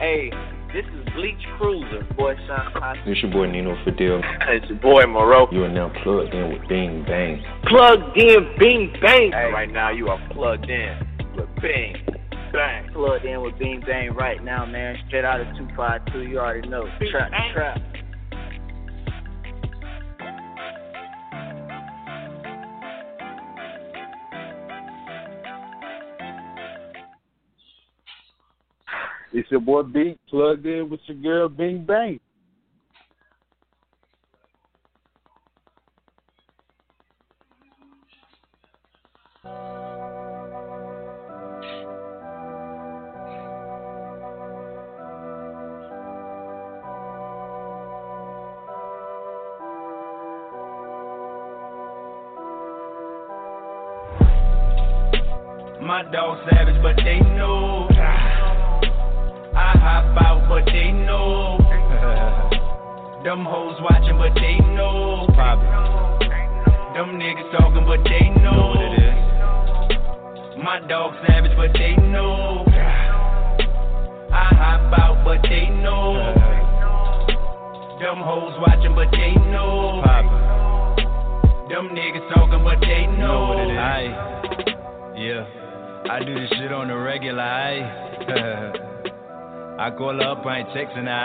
Hey, this is Bleach Cruiser, boy Sean This your boy Nino Fidel. it's your boy Moreau. You are now plugged in with Bing Bang. Plugged in, bing bang. Hey, right now you are plugged in with Bing Bang. Plugged in with Bing Bang right now, man. Straight out of 252, you already know. Trap, trap. Your boy Beat plugged in with your girl Bing Bang. My dog savage, but they know. I hop out, but they know. Them hoes watching, but they know. Them niggas talking, but they know. what it is. My dog savage, but they know. I hop out, but they know. Them hoes watching, but they know. Them niggas talking, but they know. what it is. Aye. Yeah. I do this shit on the regular, aye. I call her up, I ain't texting her.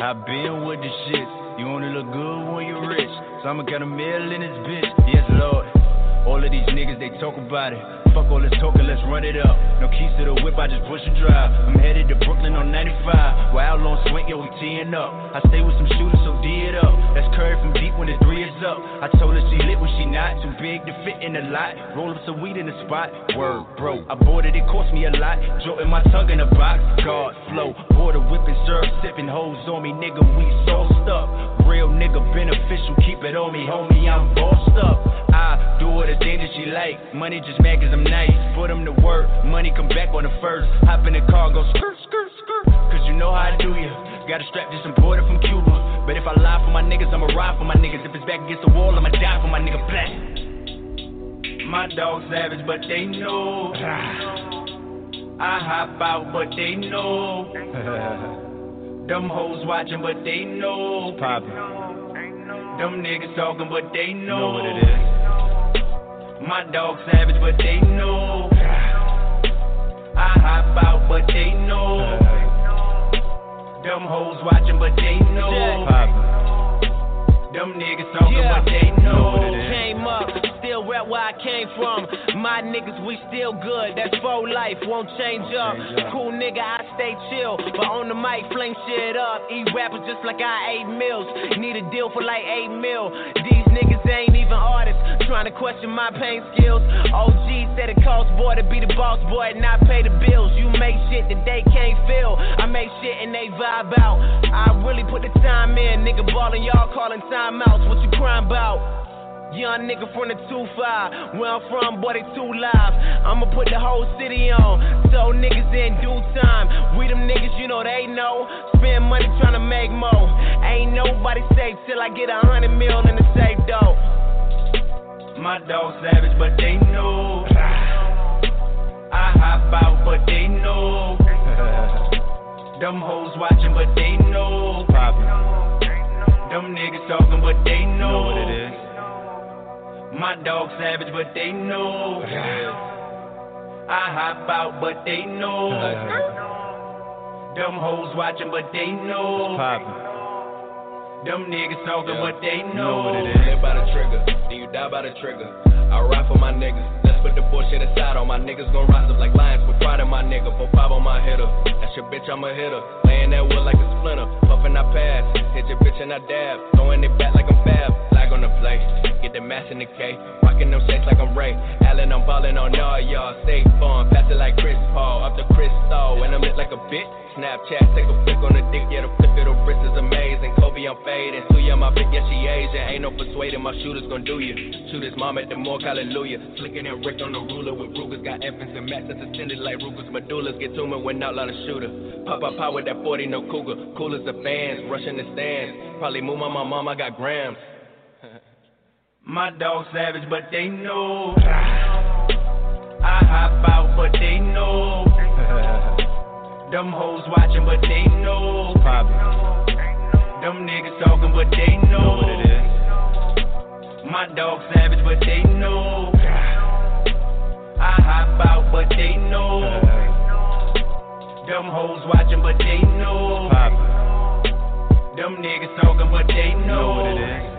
I been with the shit. You only look good when you're rich. So I'ma get a mill in this bitch. Yes, Lord. All of these niggas, they talk about it. Fuck all this talking, let's run it up. No keys to the whip, I just push and drive. I'm headed to Brooklyn on 95. While on swing, yo, we teeing up. I stay with some shooters, so D it up. That's Curry from deep when the three is up. I told her she lit when she not big to fit in the lot. Roll up some weed in the spot. Word, bro. I bought it, it cost me a lot. Jolting my tongue in a box. God flow. Border whipping, serve, sipping hoes on me, nigga. We sauced up. Real nigga beneficial, keep it on me, homie. I'm bossed up. I do what the thing that she like. Money just mad cause I'm nice. Put them to work. Money come back on the first. Hop in the car, go skirt, skirt, skirt. Cause you know how I do ya. Got a strap just imported from Cuba. But if I lie for my niggas, I'ma ride for my niggas. If it's back against the wall, I'ma die for my nigga black. My dog savage, but they know. I hop out, but they know. Them hoes watching, but they know. Poppin'. Them niggas talking, but they know. know what it is. My dog savage, but they know. I hop out, but they know. Them hoes watching, but they know. Poppin'. Them niggas talking, Yeah. but they know. what still rap where I came from. My niggas, we still good. That's for life, won't change up. Cool nigga, I stay chill. But on the mic, fling shit up. Eat rappers just like I ate meals. Need a deal for like 8 mil. These niggas ain't even artists. Trying to question my pain skills. OG said it costs boy to be the boss boy and not pay the bills. You make shit that they can't feel. I make shit and they vibe out. I really put the time in. Nigga ballin', y'all calling timeouts. What you crying about? Young nigga from the 2-5. Where I'm from, boy, they two lives. I'ma put the whole city on. So niggas in due time. We them niggas, you know they know. Spend money tryna make more. Ain't nobody safe till I get a hundred mil in the safe though. My dog savage, but they know. I hop out, but they know. Them hoes watching, but they know. Them niggas talking, but they know. What it is. My dog savage, but they know. I hop out, but they know. Them hoes watching, but they know. Them niggas talking, but they know. what it is. The trigger, you die by the trigger. I ride for my niggas. Let's put the bullshit aside. All my niggas gon' rise up like lions with pride in my nigga. Four five on my hitter. That's your bitch, I'm a hitter. Laying that wood like a splinter. Puffin' I pass. Hit your bitch and I dab. Throwing it back like I'm fab. Flag on the play. Get the mass in the K. Rockin' them shakes like I'm Ray. Allen, I'm ballin' on all y'all. Stay fun. Pass it like Chris Paul. Up the Crystal. And I'm lit like a bitch. Snapchat, take a flick on the dick, yeah, the flip of the wrist is amazing. Kobe, I'm fading. Suya, my bitch, yeah, she Asian. Ain't no persuading, my shooters gon' do you. Shoot his mom at the morgue, hallelujah. Flicking and Rick on the ruler with Rugers. Got infants and max that's extended like Rugers. Medullas get to me when outlaw the shooter. Pop up power with that 40, no cougar. Cool as the fans, rushing the stands. Probably move on my mom, I got grams. My dog savage, but they know. I hop out, but they know. Them hoes watching, but they know. Them niggas talking, but they know. know what it is. My dog savage, but they know. I hop out, but they know. Them hoes watching, but they know. Them niggas talking, but they know. know what it is.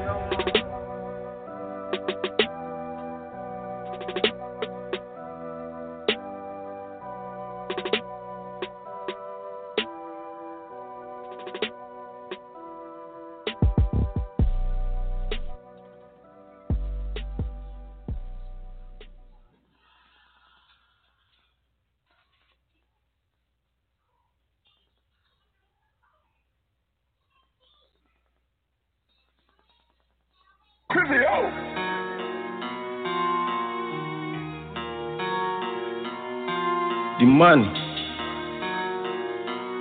The money.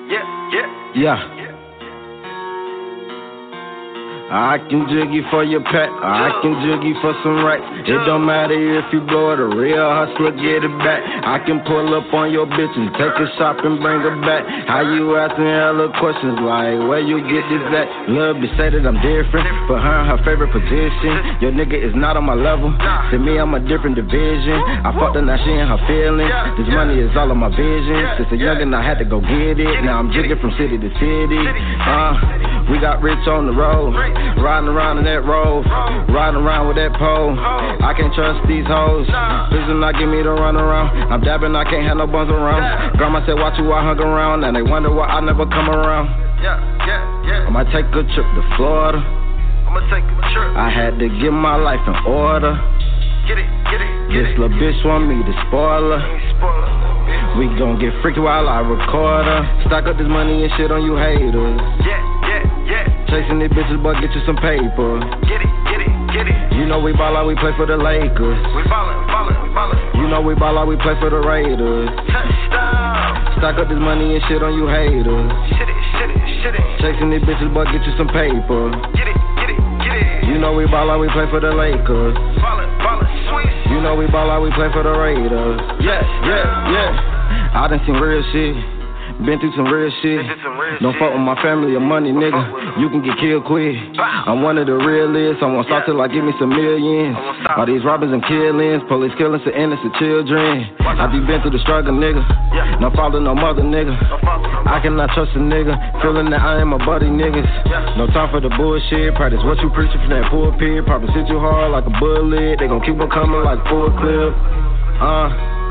Yeah, yeah. Yeah. I can jig you for your pet, I can jig you for some right. It don't matter if you blow it, a real hustler get it back. I can pull up on your bitch and take a shop and bring her back. How you asking hella questions like where you get this at? Love to say that I'm different, but her her favorite position. Your nigga is not on my level. To me, I'm a different division. I fucked her, now she in her feelings. This money is all of my vision. Since a youngin', I had to go get it. Now I'm jigging from city to city. Uh, we got rich on the road. Riding around in that road, riding around with that pole. I can't trust these hoes. Vision not give me the run around. I'm dabbing, I can't have no buns around. Grandma said, watch who I hung around, and they wonder why I never come around. Yeah, yeah, yeah. I might take a trip to Florida. I'ma take a trip. I had to get my life in order. Get it, get it, get This it. little bitch want me to spoil her. We gon' get freaky while I record her. Stock up this money and shit on you haters. Yeah, yeah, yeah. Chasing these bitches, but get you some paper. Get it, get it, get it. You know we ball out, we play for the Lakers. We ballin', ballin', ballin'. You know we ball out, we play for the Raiders. Touchdown. Stock up this money and shit on you haters. Shit it, shit it, shit it. Chasing these bitches, but get you some paper. Get it, get it, get it. You know we ball out, we play for the Lakers. Ballin', ballin', sweet. You know we ball out, we play for the Raiders. Yeah, yeah, yeah. I done seen real shit. Been through some real shit. Been through some real Don't fuck with my family or money, nigga. fuck with 'em. You can get killed quick. I'm one of the realest. I won't stop till I give me some millions. All these robbers and killings, police killing some innocent children. I be been through the struggle, nigga. No father, no mother, nigga. No father, no I cannot trust a nigga. Feeling that I am a buddy, niggas. No time for the bullshit. Practice what you preaching from that pulpit. Probably hit you hard like a bullet. They gon' keep on coming like full clip. Uh.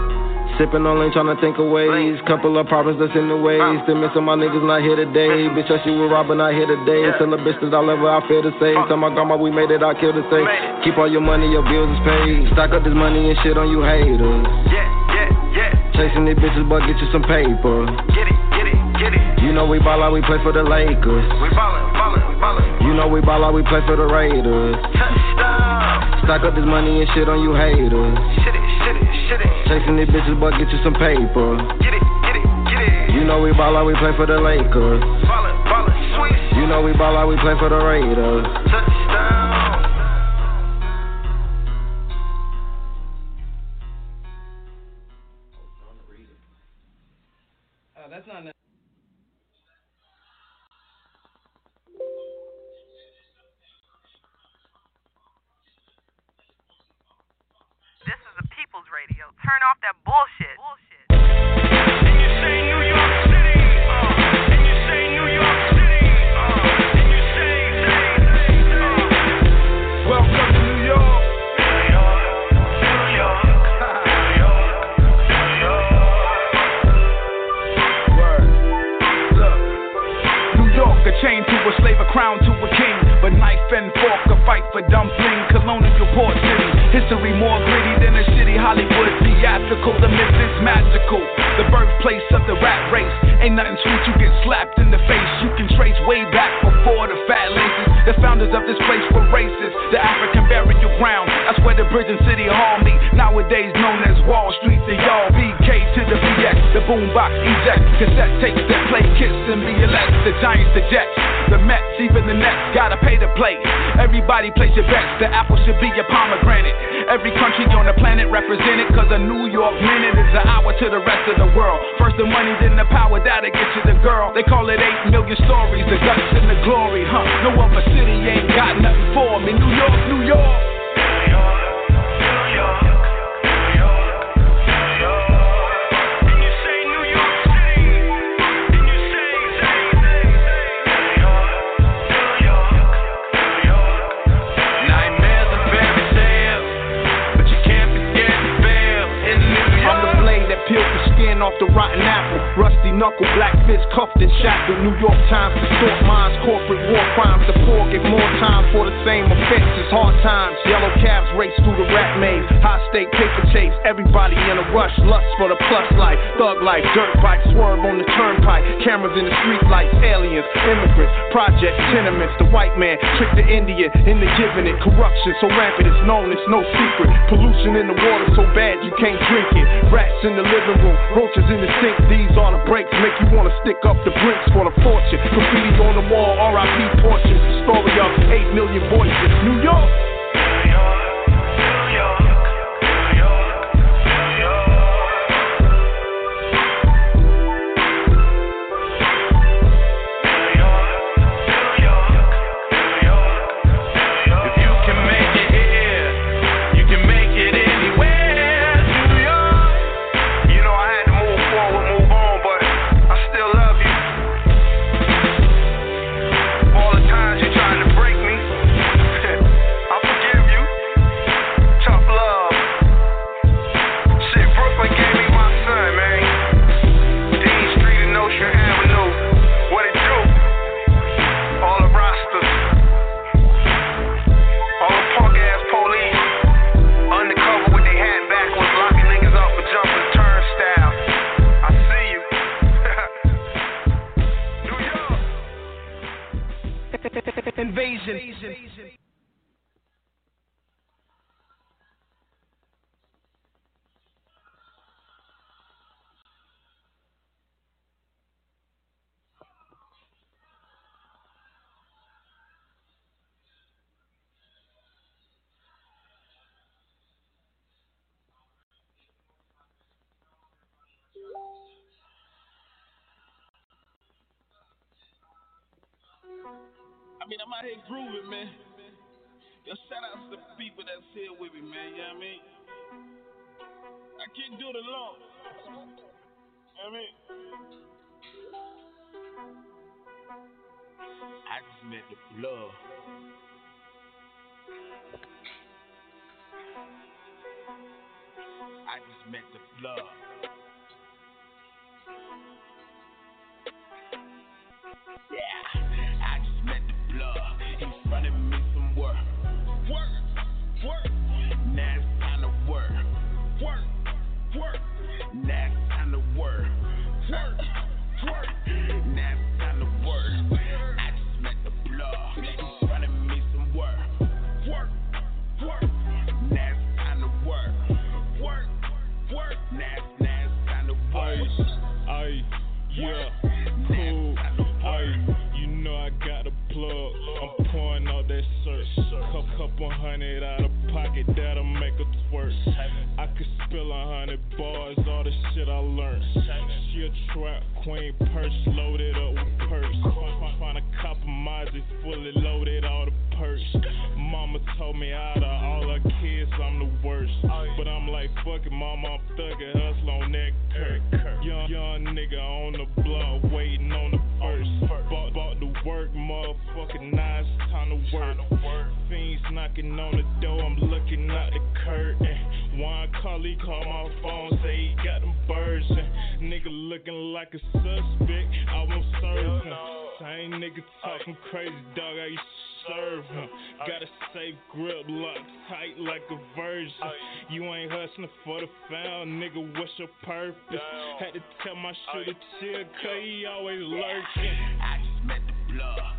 Sipping on lean, tryna think of ways. Couple of problems that's in the way. Still missing my niggas not here today. Bitch, I shoot with Robin, not here today. Tell a bitch that I love ever I feel the same. Tell my grandma we made it, I kill the same. Keep all your money, your bills is paid. Stock up this money and shit on you haters. Yeah, yeah, yeah. Chasing these bitches, but get you some paper. Get it, get it, get it. You know we ball out, we play for the Lakers. We ballin', ballin', ballin'. You know we ball out, we play for the Raiders. Touchdown. Stock up this money and shit on you haters. Shit it, shit it, shit. Chasing these bitches, but get you some paper. Get it, get it, get it. You know we ball out, we play for the Lakers. Ballin', ballin', sweet. You know we ball out, we play for the Raiders. And city hall meet. Nowadays known as Wall Street. The y'all BK to the BX. The boombox eject. Cassette tapes that play Kiss and BLS. The Giants, the Jets. the Mets, even the Nets gotta pay to play. Everybody place your bets, the apple should be your pomegranate. Every country on the planet represented, cause a New York minute is an hour to the rest of the world. First the money, then the power, that'll get you the girl. They call it 8 million stories, the guts and the glory, huh? No other city ain't got nothing for me. New York, New York. He'll off the rotten apple. Rusty knuckle, black fist cuffed and shackled. New York Times distort minds, corporate war crimes. The poor get more time for the same offenses. Hard times, yellow cabs race through the rat maze. High stake paper chase, everybody in a rush. Lust for the plus life, thug life, dirt bike, swerve on the turnpike. Cameras in the street lights, aliens, immigrants, projects, tenements. The white man tricked the Indian into giving it. Corruption so rampant, it's known, it's no secret. Pollution in the water so bad you can't drink it. Rats in the living room, roaches in the sink. These are the breaks, make you wanna stick up the bricks for the fortune. Graffiti on the wall, RIP portions. Story of 8 million voices. I'm out here grooving, man. Yo, shout out to the people that's here with me, man. You know what I mean? I can't do it alone. You know what I mean? I just met the blood. I just met the blood. Yeah. Trap queen, purse loaded up with purse. Find a compromise, it's fully loaded, all the purse. Mama told me out of all her kids, I'm the worst. But I'm like, fuck it, mama, I'm thugging, hustle on that Kirk. Young, young nigga on the block, waiting on the first. Bought, bought work, motherfucking it's time to work. Fiends knocking on the door, I'm looking out the curtain. One call, he call my phone, say he got them birds. And nigga looking like a suspect, I won't serve him. Same nigga talking crazy, dog, I used to serve him. Got a safe grip, locked tight like a virgin. You ain't hustling for the found, nigga, what's your purpose? Had to tell my shooter chill, cause he always lurking. Blood,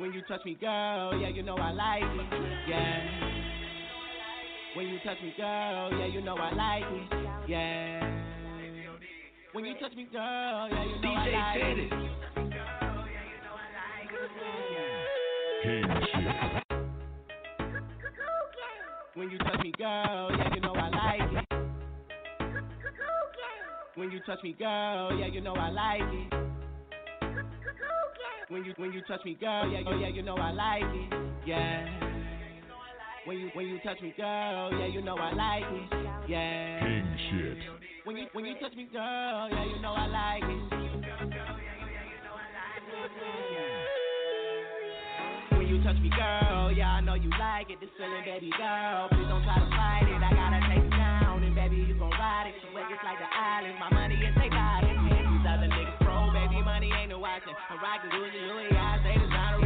When you touch me, girl, yeah, you know I like it. Yeah. When you touch me, girl, yeah, you know I like it. Yeah. When you touch me, girl, yeah, you know I like it. When you touch me, girl, yeah, you know I like it. When you touch me, girl, yeah, you know I like it. When you when you touch me, girl, yeah, yeah, yeah, you know I like it. Yeah. When you when you touch me, girl, yeah, you know I like it. Yeah. King shit. When you when you touch me, girl, yeah, you know I like it. When you touch me, girl, yeah, I know you like it. This feeling, baby girl, please don't try to fight it. I gotta take you down, and baby you gon' ride it. Wet just like the island. My money is I'm rocking Gucci, Louis, I say designer.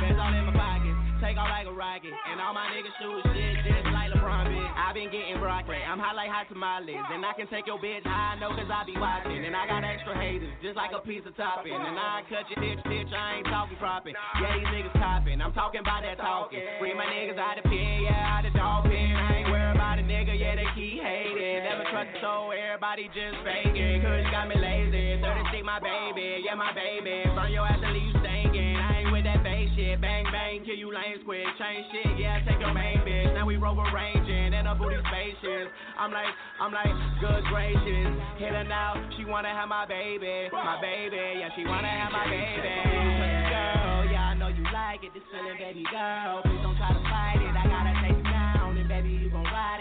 Bands all in my pockets, take off like a rocket, and all my niggas shoot shit just like LeBron bitch. I been getting broccoli, I'm hot like hot tamales, and I can take your bitch high, I know cause I be watching, and I got extra haters, just like a piece of topping, and I cut your bitch, bitch, I ain't talking propping. Yeah, these niggas topping, I'm talking about that talking. Free my niggas out the pen, yeah, out the dog pen. I ain't yeah, they keep hating. Never trust a soul, everybody just faking. Cause got me lazy, 36 my baby, yeah, my baby. Burn your ass and leave you stinking. I ain't with that fake shit, bang, bang, kill you lanes quick. Change shit, yeah, take your main bitch. Now we rover ranging, and a booty spacious. I'm like, I'm like, good gracious. Hit her now, she wanna have my baby, my baby, yeah, she wanna have my baby. Girl, yeah, I know you like it, this feeling, baby girl. Please don't try to fight it, I gotta take you down, and baby, you gon' ride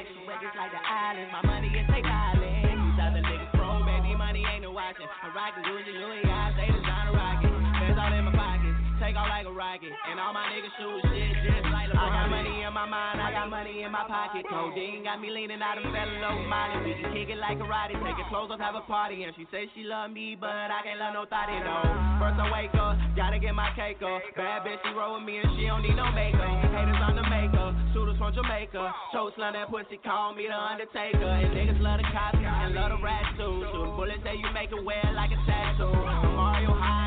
like the island, my money is take island. These other niggas pro, baby, money ain't no watching. I'm rocking Gucci, Louis, I say designer rocket. Bands all in my pockets, take off like a rocket, and all my niggas shoot shit just. I got money in my mind, I got money in my pocket. Codeine got me leaning out and fell low Molly. We can kick it like Roddy, take your clothes off, have a party, and she says she love me, but I can't love no thotty, no. First I wake up, gotta get my cake up. Bad bitch, she roll with me and she don't need no makeup. Haters on the makeup, shooters from Jamaica. Choke slam that pussy, call me the Undertaker. And niggas love the copy and love the rats too. Shoot bullets that you make it wear like a tattoo. Mario High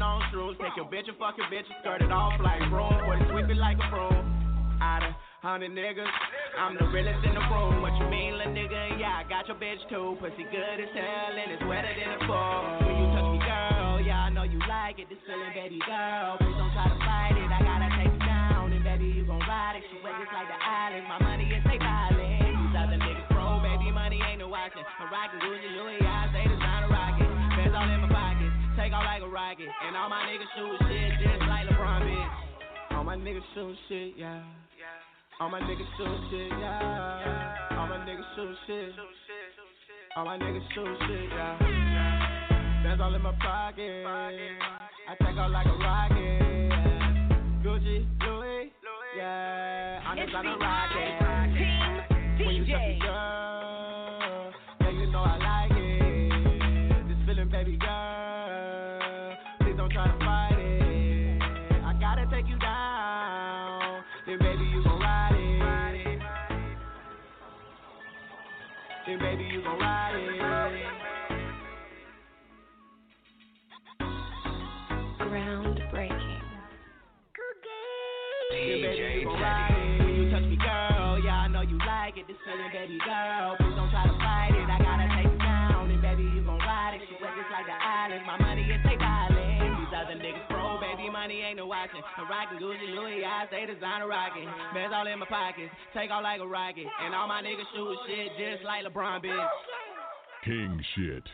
even on shrooms. Take your bitch and fuck your bitch and skirt it off like broom. Boy, sweep it like a broom. Out of hundred niggas, I'm the realest in the room. What you mean, little nigga? Yeah, I got your bitch too. Pussy good as hell and it's wetter than a fall. When you touch me, girl, yeah, I know you like it. This feeling, baby girl. Please don't try to fight it. I gotta take you down and baby you gon' ride it. She wet just like the island. My money is take island. These other niggas pro, baby, money ain't no watching. I'm rocking Gucci, Louis, I say take off like a rocket, and all my niggas shoot shit just like LeBron bitch. All my niggas shoot shit, yeah. All my niggas shoot shit, yeah. All my niggas shoot shit. All my niggas shoot shit, yeah. Bands all in my pocket. I take off like a rocket. Gucci, Louis, yeah. I'm just on a rocket. When you Then baby, you gon' ride it. Then baby, you gon' ride it. Groundbreaking. Then baby, you gon' ride it. When you touch me, girl, yeah, I know you like it. This feeling, baby girl. Watching. I'm rocking Gucci, Louis, I say designer rocket. Bands all in my pockets, take off like a rocket. And all my niggas shoot shit just like LeBron, bitch. King shit.